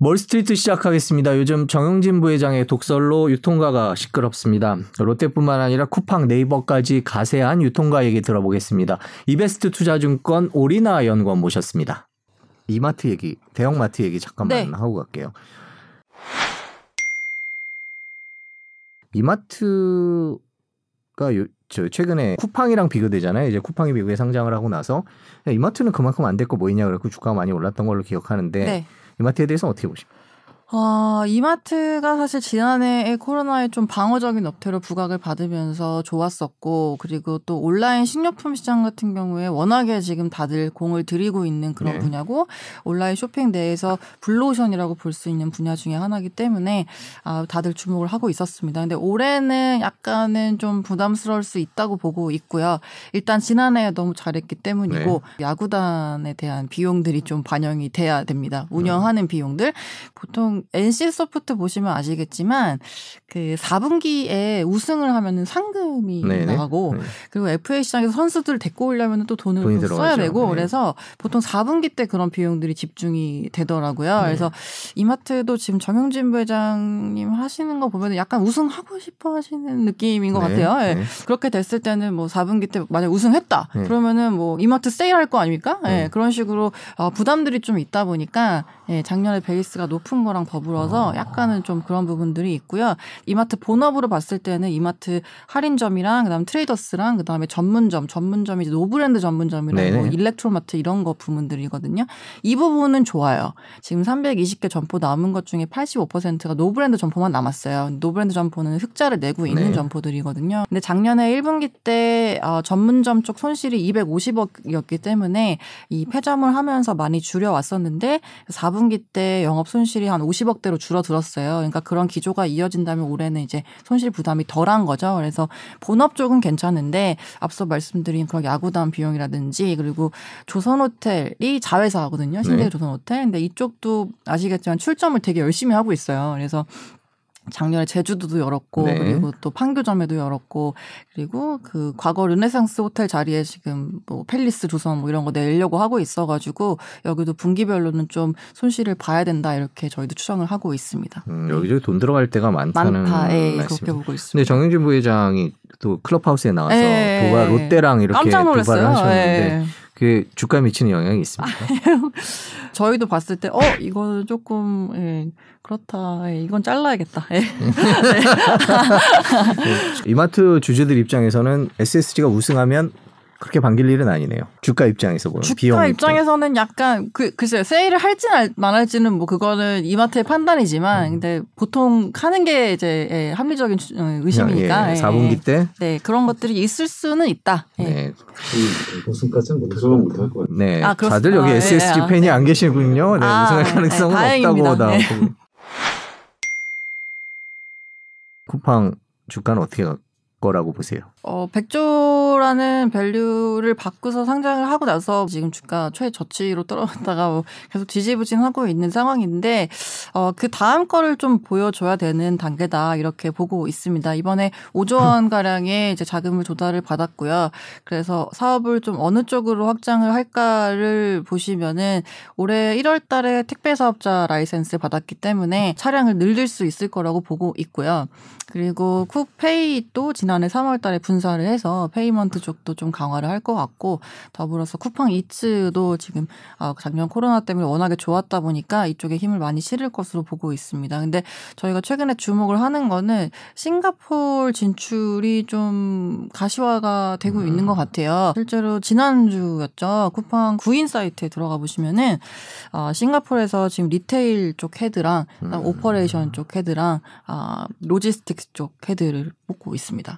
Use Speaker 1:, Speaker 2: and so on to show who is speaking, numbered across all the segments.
Speaker 1: 멀스트리트 시작하겠습니다. 요즘 정영진 부회장의 독설로 유통가가 시끄럽습니다. 롯데뿐만 아니라 쿠팡, 네이버까지 가세한 유통가 얘기 들어보겠습니다. 이베스트 투자증권 오리나 연구원 모셨습니다. 이마트 얘기, 대형마트 얘기 잠깐만
Speaker 2: 네.
Speaker 1: 하고 갈게요. 이마트가 요, 저 최근에 쿠팡이랑 비교되잖아요. 이제 쿠팡이 미국에 상장을 하고 나서 이마트는 그만큼 안 됐고 뭐 있냐 그래고 주가가 많이 올랐던 걸로 기억하는데
Speaker 2: 네.
Speaker 1: 이마트에 대해서 어떻게 보십니까?
Speaker 2: 어, 이마트가 사실 지난해에 코로나에 좀 방어적인 업태로 부각을 받으면서 좋았었고, 그리고 또 온라인 식료품 시장 같은 경우에 워낙에 지금 다들 공을 들이고 있는 그런
Speaker 1: 네.
Speaker 2: 분야고, 온라인 쇼핑 내에서 블루오션이라고 볼 수 있는 분야 중에 하나이기 때문에, 아, 다들 주목을 하고 있었습니다. 근데 올해는 약간은 좀 부담스러울 수 있다고 보고 있고요. 일단 지난해에 너무 잘했기 때문이고, 야구단에 대한 비용들이 좀 반영이 돼야 됩니다. 운영하는 비용들. 보통 NC 소프트 보시면 아시겠지만 그 4분기에 우승을 하면은 상금이
Speaker 1: 네네.
Speaker 2: 나가고
Speaker 1: 네.
Speaker 2: 그리고 FA 시장에서 선수들 데리고 오려면 또 돈을 또 써야
Speaker 1: 들어가죠.
Speaker 2: 되고
Speaker 1: 네.
Speaker 2: 그래서 보통 4분기 때 그런 비용들이 집중이 되더라고요.
Speaker 1: 네.
Speaker 2: 그래서 이마트도 지금 정영진 부회장님 하시는 거 보면 약간 우승하고 싶어 하시는 느낌인 것
Speaker 1: 네.
Speaker 2: 같아요. 예.
Speaker 1: 네.
Speaker 2: 그렇게 됐을 때는 뭐 4분기 때 만약 우승했다
Speaker 1: 네.
Speaker 2: 그러면은 뭐 이마트 세일할 거 아닙니까? 예,
Speaker 1: 네.
Speaker 2: 그런 식으로 어, 부담들이 좀 있다 보니까 예, 작년에 베이스가 높은 거랑 더불어서
Speaker 1: 아.
Speaker 2: 약간은 좀 그런 부분들이 있고요. 이마트 본업으로 봤을 때는 이마트 할인점이랑 그다음 트레이더스랑 그다음에 전문점, 전문점이 이제 노브랜드 전문점이랑. 뭐 일렉트로마트 이런 거 부분들이거든요. 이 부분은 좋아요. 지금 320개 점포 남은 것 중에 85%가 노브랜드 점포만 남았어요. 노브랜드 점포는 흑자를 내고 있는
Speaker 1: 네.
Speaker 2: 점포들이거든요. 근데 작년에 1분기 때 어, 전문점 쪽 손실이 250억이었기 때문에 이 폐점을 하면서 많이 줄여왔었는데 4분기 때 영업 손실이 한 50 억대로 줄어들었어요. 그러니까 그런 기조가 이어진다면 올해는 이제 손실 부담이 덜한 거죠. 그래서 본업 쪽은 괜찮은데 앞서 말씀드린 그런 야구단 비용이라든지 그리고 조선호텔이 자회사거든요. 신대
Speaker 1: 네.
Speaker 2: 조선호텔. 근데 이쪽도 아시겠지만 출점을 되게 열심히 하고 있어요. 그래서 작년에 제주도도 열었고
Speaker 1: 네.
Speaker 2: 그리고 또 판교점에도 열었고 그리고 그 과거 르네상스 호텔 자리에 지금 뭐 팰리스 조선 뭐 이런 거 내려고 하고 있어가지고 여기도 분기별로는 좀 손실을 봐야 된다 이렇게 저희도 추정을 하고 있습니다.
Speaker 1: 음, 여기저기 돈 들어갈 때가 많다는
Speaker 2: 많다, 예,
Speaker 1: 말씀입니다.
Speaker 2: 그렇게 보고
Speaker 1: 근데
Speaker 2: 있습니다.
Speaker 1: 정영진 부회장이 또 클럽하우스에 나와서
Speaker 2: 예, 예.
Speaker 1: 롯데랑 이렇게
Speaker 2: 깜짝 놀랐어요.
Speaker 1: 하셨는데
Speaker 2: 예.
Speaker 1: 그 주가에 미치는 영향이 있습니까?
Speaker 2: 저희도 봤을 때, 어, 이거 조금, 예, 그렇다. 예, 이건 잘라야겠다. 예.
Speaker 1: 이마트 주주들 입장에서는 SSG가 우승하면 그렇게 반길 일은 아니네요. 주가 입장에서 보면 비용
Speaker 2: 주가
Speaker 1: 입장.
Speaker 2: 입장에서는 약간 그 글쎄요 세일을 할지는 알- 말할지는 뭐 그거는 이마트의 판단이지만
Speaker 1: 음.
Speaker 2: 근데 보통 하는 게 이제 예, 합리적인 주- 어, 의심이니까
Speaker 1: 예,
Speaker 2: 예,
Speaker 1: 4분기 때
Speaker 2: 네 그런 것들이 있을 수는 있다. 예.
Speaker 1: 네,
Speaker 3: 우승까지는 못할 같아요.
Speaker 1: 네.
Speaker 2: 아,
Speaker 1: 다들 여기
Speaker 2: 아, 예,
Speaker 1: SSG
Speaker 2: 아,
Speaker 1: 팬이
Speaker 2: 네.
Speaker 1: 안 계시군요. 네,
Speaker 2: 아,
Speaker 1: 우승할
Speaker 2: 네,
Speaker 1: 가능성은. 없다고
Speaker 2: 네.
Speaker 1: 나오고. 쿠팡 주가는 어떻게 갈 거라고 보세요?
Speaker 2: 어, 100조라는 밸류를 바꾸서 상장을 하고 나서 지금 주가 최저치로 떨어졌다가 뭐 계속 지지부진하고 있는 상황인데 어, 그 다음 거를 좀 보여줘야 되는 단계다 이렇게 보고 있습니다. 이번에 5조 원 가량의 이제 자금을 조달을 받았고요. 그래서 사업을 좀 어느 쪽으로 확장을 할까를 보시면은 올해 1월 달에 택배 사업자 라이센스를 받았기 때문에 차량을 늘릴 수 있을 거라고 보고 있고요. 그리고 쿠페이도 지난해 3월 달에 분사를 해서 payment 쪽도 좀 강화를 할 것 같고 더불어서 쿠팡 이츠도 지금 아, 작년 코로나 때문에 워낙에 좋았다 보니까 이쪽에 힘을 많이 실을 것으로 보고 있습니다. 근데 저희가 최근에 주목을 하는 거는 싱가포르 진출이 좀 가시화가 되고 있는 것 같아요. 실제로 지난주였죠. 쿠팡 구인 사이트에 들어가 보시면은 어, 싱가포르에서 지금 retail 쪽 head랑 음. operation 쪽 head랑 아, logistics 쪽 head를 뽑고 있습니다.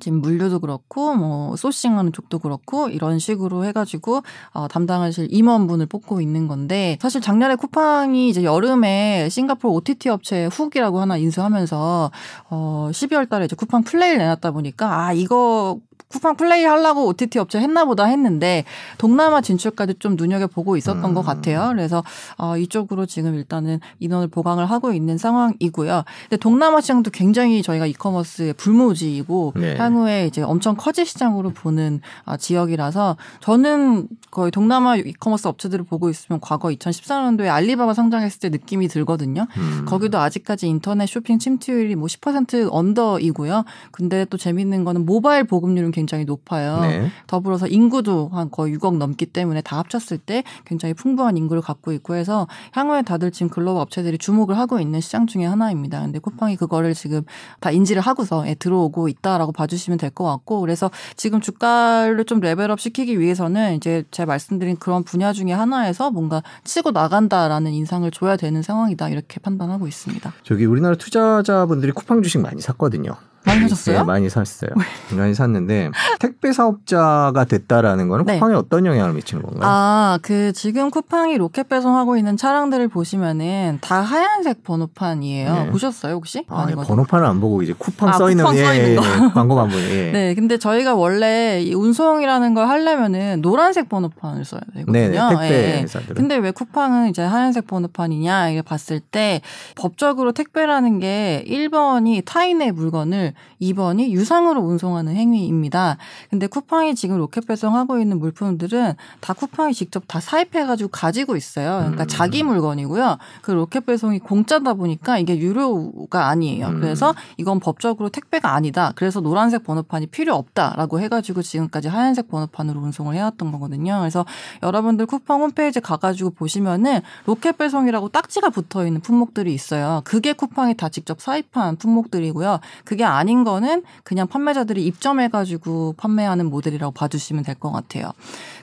Speaker 2: 지금 물류도 그렇고 뭐 sourcing하는 쪽도 그렇고 이런 식으로 해가지고 어, 담당하실 임원분을 뽑고 있는 건데 사실 작년에 쿠팡이 이제 여름에 싱가포르 OTT 업체 훅이라고 하나 인수하면서 어 12월 달에 이제 쿠팡 플레이를 내놨다 보니까 아 이거 쿠팡 플레이 하려고 OTT 업체 했나 보다 했는데 동남아 진출까지 좀 눈여겨보고 있었던
Speaker 1: 음.
Speaker 2: 것 같아요. 그래서 어, 이쪽으로 지금 일단은 인원을 보강을 하고 있는 상황이고요. 근데 동남아 시장도 굉장히 저희가 e-commerce의 불모지이고
Speaker 1: 네.
Speaker 2: 향후에 이제 엄청 커질 시장으로 보는 아, 지역이라서 저는 거의 동남아 이커머스 업체들을 보고 있으면 과거 2014년도에 알리바바 상장했을 때 느낌이 들거든요.
Speaker 1: 음.
Speaker 2: 거기도 아직까지 인터넷 쇼핑 침투율이 뭐 10% under이고요. 근데 또 재밌는 거는 모바일 보급률은 굉장히 높아요.
Speaker 1: 네.
Speaker 2: 더불어서 인구도 한 거의 6억 넘기 때문에 다 합쳤을 때 굉장히 풍부한 인구를 갖고 있고 해서 향후에 다들 지금 글로벌 업체들이 주목을 하고 있는 시장 중에 하나입니다. 근데 쿠팡이 그거를 지금 다 인지를 하고서 예, 들어오고 있다라고 봐주시 면 될 것 같고 그래서 지금 주가를 좀 레벨업 시키기 위해서는 이제 제가 말씀드린 그런 분야 중에 하나에서 뭔가 치고 나간다라는 인상을 줘야 되는 상황이다 이렇게 판단하고 있습니다.
Speaker 1: 저기 우리나라 투자자분들이 쿠팡 주식 많이 샀거든요.
Speaker 2: 많이 사셨어요?
Speaker 1: 네, 많이 샀어요. 많이 샀는데 택배 사업자가 됐다라는 거는
Speaker 2: 네.
Speaker 1: 쿠팡에 어떤 영향을 미치는 건가요?
Speaker 2: 아, 그 지금 쿠팡이 로켓 배송하고 있는 차량들을 보시면은 다 하얀색 번호판이에요.
Speaker 1: 네.
Speaker 2: 보셨어요 혹시?
Speaker 1: 아,
Speaker 2: 아니거든요.
Speaker 1: 번호판을 안 보고 이제 쿠팡
Speaker 2: 아,
Speaker 1: 써 있는
Speaker 2: 써 있는 거.
Speaker 1: 광고만 보니. 예.
Speaker 2: 네, 근데 저희가 원래 이 운송이라는 걸 하려면은 노란색 번호판을 써야 되거든요.
Speaker 1: 네, 네, 택배
Speaker 2: 예, 예.
Speaker 1: 회사들은.
Speaker 2: 근데 왜 쿠팡은 이제 하얀색 번호판이냐 이게 봤을 때 법적으로 택배라는 게 1번이 타인의 물건을 2번이 유상으로 운송하는 행위입니다. 근데 쿠팡이 지금 로켓 배송하고 있는 물품들은 다 쿠팡이 직접 다 사입해가지고 가지고 있어요. 그러니까
Speaker 1: 음.
Speaker 2: 자기 물건이고요. 그 로켓 배송이 공짜다 보니까 이게 유료가 아니에요.
Speaker 1: 음.
Speaker 2: 그래서 이건 법적으로 택배가 아니다. 그래서 노란색 번호판이 필요 없다라고 해가지고 지금까지 하얀색 번호판으로 운송을 해왔던 거거든요. 그래서 여러분들 쿠팡 홈페이지 가가지고 보시면은 로켓 배송이라고 딱지가 붙어 있는 품목들이 있어요. 그게 쿠팡이 다 직접 사입한 품목들이고요. 그게 아닌 거는 그냥 판매자들이 입점해가지고 판매하는 모델이라고 봐주시면 될 것 같아요.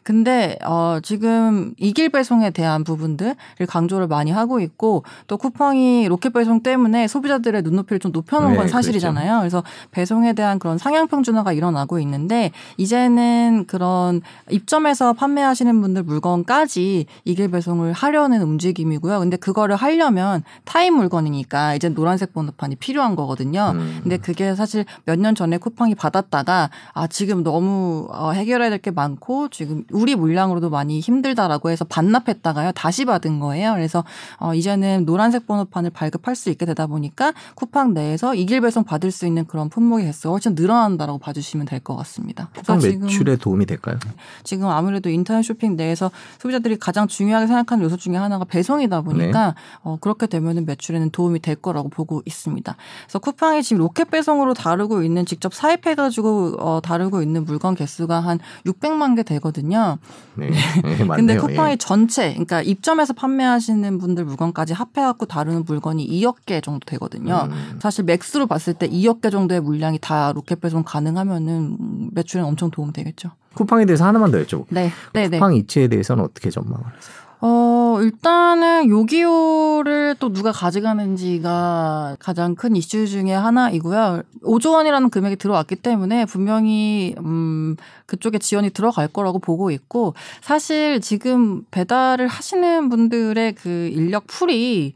Speaker 2: 근데 어 지금 익일 배송에 대한 부분들을 강조를 많이 하고 있고 또 쿠팡이 로켓 배송 때문에 소비자들의 눈높이를 좀 높여놓은
Speaker 1: 네,
Speaker 2: 건 사실이잖아요. 그래서 배송에 대한 그런 상향 평준화가 일어나고 있는데 이제는 그런 입점해서 판매하시는 분들 물건까지 익일 배송을 하려는 움직임이고요. 근데 그거를 하려면 타인 물건이니까 이제 노란색 번호판이 필요한 거거든요.
Speaker 1: 음.
Speaker 2: 근데 그게 사실 몇 년 전에 쿠팡이 받았다가 아 지금 너무 어, 해결해야 될 게 많고 지금 우리 물량으로도 많이 힘들다라고 해서 반납했다가요 다시 받은 거예요. 그래서 어, 이제는 노란색 번호판을 발급할 수 있게 되다 보니까 쿠팡 내에서 이길 배송 받을 수 있는 그런 품목의 개수가 훨씬 늘어난다라고 봐주시면 될 것 같습니다.
Speaker 1: 쿠팡
Speaker 2: 그래서 지금
Speaker 1: 매출에 도움이 될까요?
Speaker 2: 지금 아무래도 인터넷 쇼핑 내에서 소비자들이 가장 중요하게 생각하는 요소 중에 하나가 배송이다 보니까
Speaker 1: 네.
Speaker 2: 어, 그렇게 되면은 매출에는 도움이 될 거라고 보고 있습니다. 그래서 쿠팡이 지금 로켓 배송 으로 다루고 있는 직접 사입해 가지고 어, 다루고 있는 물건 개수가 한 600만 개 되거든요.
Speaker 1: 네, 네, 맞네요.
Speaker 2: 근데 쿠팡이
Speaker 1: 예.
Speaker 2: 전체, 그러니까 입점해서 판매하시는 분들 물건까지 합해 갖고 다루는 물건이 2억 개 정도 되거든요.
Speaker 1: 음.
Speaker 2: 사실 max로 봤을 때 2억 개 정도의 물량이 다 로켓 배송 가능하면은 음, 매출에 엄청 도움 되겠죠.
Speaker 1: 쿠팡에 대해서 하나만 더 여쭤볼게요.
Speaker 2: 네, 네, 네.
Speaker 1: 쿠팡 이츠에 대해서는 어떻게 전망을 하세요?
Speaker 2: 어, 일단은 요기요를 또 누가 가져가는지가 가장 큰 이슈 중에 하나이고요. 5조 원이라는 금액이 들어왔기 때문에 분명히 음 그쪽에 지원이 들어갈 거라고 보고 있고 사실 지금 배달을 하시는 분들의 그 인력 풀이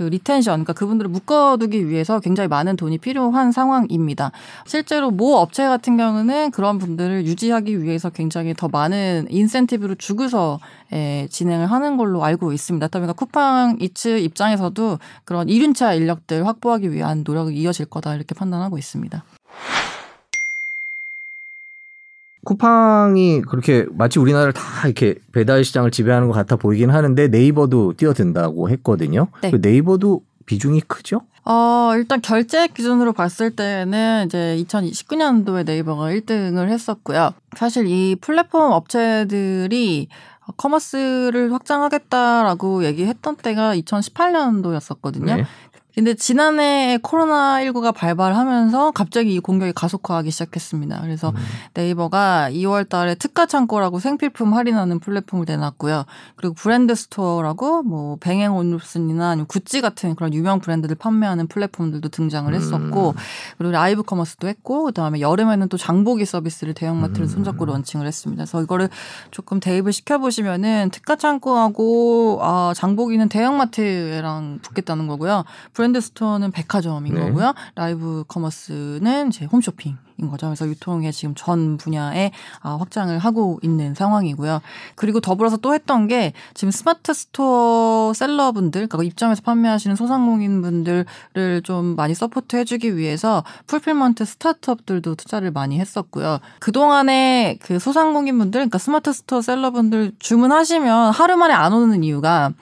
Speaker 2: 그 retention, 그러니까 그분들을 묶어두기 위해서 굉장히 많은 돈이 필요한 상황입니다. 실제로 모 업체 같은 경우는 그런 분들을 유지하기 위해서 굉장히 더 많은 인센티브를 주고서 에, 진행을 하는 걸로 알고 있습니다. 그러니까 쿠팡 이츠 입장에서도 그런 이륜차 인력들 확보하기 위한 노력이 이어질 거다 이렇게 판단하고 있습니다.
Speaker 1: 쿠팡이 그렇게 마치 우리나라를 다 이렇게 배달 시장을 지배하는 것 같아 보이긴 하는데 네이버도 뛰어든다고 했거든요.
Speaker 2: 네.
Speaker 1: 그 네이버도 비중이 크죠?
Speaker 2: 어, 일단 결제 기준으로 봤을 때는 이제 2019년도에 네이버가 1등을 했었고요. 사실 이 플랫폼 업체들이 커머스를 확장하겠다라고 얘기했던 때가 2018년도였었거든요.
Speaker 1: 네.
Speaker 2: 근데 지난해 코로나19가 발발하면서 갑자기 이 공격이 가속화하기 시작했습니다. 그래서
Speaker 1: 음.
Speaker 2: 네이버가 2월 달에 특가 창고라고 생필품 할인하는 플랫폼을 내놨고요. 그리고 브랜드 스토어라고 뭐 뱅앤올룹슨이나 구찌 같은 그런 유명 브랜드들 판매하는 플랫폼들도 등장을 했었고
Speaker 1: 음.
Speaker 2: 그리고 live commerce도 했고 그다음에 여름에는 또 장보기 서비스를 대형마트를
Speaker 1: 음.
Speaker 2: 손잡고 런칭을 했습니다. 그래서 이거를 조금 대입을 시켜 보시면은 특가 창고하고 아 장보기는 대형마트랑 붙겠다는 거고요. 브랜드 스토어는 백화점인
Speaker 1: 네.
Speaker 2: 거고요. live commerce는 이제 홈쇼핑. 거죠. 그래서 유통의 지금 전 분야에 아, 확장을 하고 있는 상황이고요. 그리고 더불어서 또 했던 게 지금 스마트 스토어 seller분들, 그러니까 입점해서 판매하시는 소상공인분들을 좀 많이 support 해주기 위해서 fulfillment 스타트업들도 투자를 많이 했었고요. 그동안에 그 소상공인분들, 그러니까 스마트 스토어 seller분들 주문하시면 하루 만에 안 오는 이유가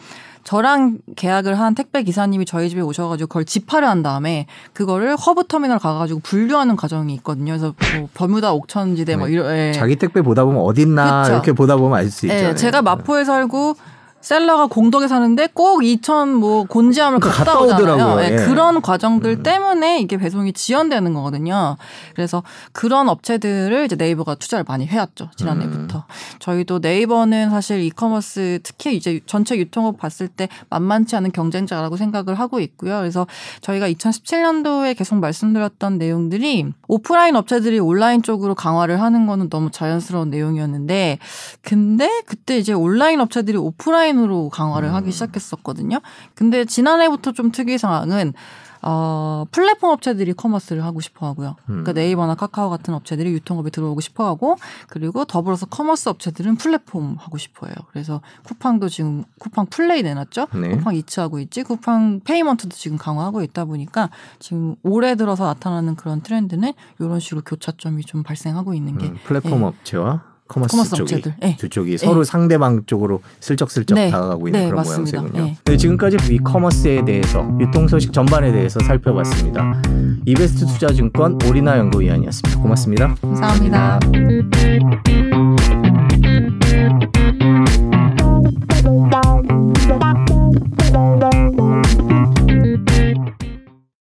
Speaker 2: 저랑 계약을 한 택배 기사님이 저희 집에 오셔가지고 그걸 집하를 한 다음에 그거를 허브 터미널 가가지고 분류하는 과정이 있거든요. 그래서 뭐 버뮤다 옥천지대 뭐
Speaker 1: 네.
Speaker 2: 이런 예.
Speaker 1: 자기 택배 보다 보면 어딨나
Speaker 2: 그쵸.
Speaker 1: 이렇게 보다 보면 알 수 있죠.
Speaker 2: 예, 제가 마포에 살고 seller가 공덕에 사는데 꼭 이천 뭐 곤지암을
Speaker 1: 그러니까
Speaker 2: 갔다,
Speaker 1: 갔다
Speaker 2: 오잖아요.
Speaker 1: 오더라고요.
Speaker 2: 예,
Speaker 1: 예.
Speaker 2: 그런 과정들
Speaker 1: 음.
Speaker 2: 때문에 이게 배송이 지연되는 거거든요. 그래서 그런 업체들을 이제 네이버가 투자를 많이 해왔죠 지난해부터. 저희도 네이버는 사실 이커머스 특히 이제 전체 유통업 봤을 때 만만치 않은 경쟁자라고 생각을 하고 있고요. 그래서 저희가 2017년도에 계속 말씀드렸던 내용들이 오프라인 업체들이 온라인 쪽으로 강화를 하는 거는 너무 자연스러운 내용이었는데 근데 그때 이제 온라인 업체들이 오프라인으로 강화를
Speaker 1: 음.
Speaker 2: 하기 시작했었거든요. 근데 지난해부터 좀 특이 상황은 어, 플랫폼 업체들이 commerce를 하고 싶어 하고요. 그러니까
Speaker 1: 음.
Speaker 2: 네이버나 카카오 같은 업체들이 유통업에 들어오고 싶어 하고, 그리고 더불어서 commerce 업체들은 플랫폼 하고 싶어 해요. 그래서 쿠팡도 지금 쿠팡 플레이 내놨죠?
Speaker 1: 네.
Speaker 2: 쿠팡 이츠 하고 있지? 쿠팡 페이먼트도 지금 강화하고 있다 보니까 지금 올해 들어서 나타나는 그런 트렌드는 이런 식으로 교차점이 좀 발생하고 있는 게
Speaker 1: 음, 플랫폼
Speaker 2: 예.
Speaker 1: 업체와
Speaker 2: commerce, commerce
Speaker 1: 쪽이
Speaker 2: 업체들. 예.
Speaker 1: 두 쪽이 서로 상대방 쪽으로 슬쩍슬쩍
Speaker 2: 네.
Speaker 1: 다가가고 있는
Speaker 2: 네,
Speaker 1: 그런
Speaker 2: 맞습니다.
Speaker 1: 모양새군요.
Speaker 2: 예.
Speaker 1: 네, 지금까지 e-commerce에 대해서 유통 소식 전반에 대해서 살펴봤습니다. 이베스트 투자증권 오린아 연구위원이었습니다. 고맙습니다.
Speaker 2: 감사합니다.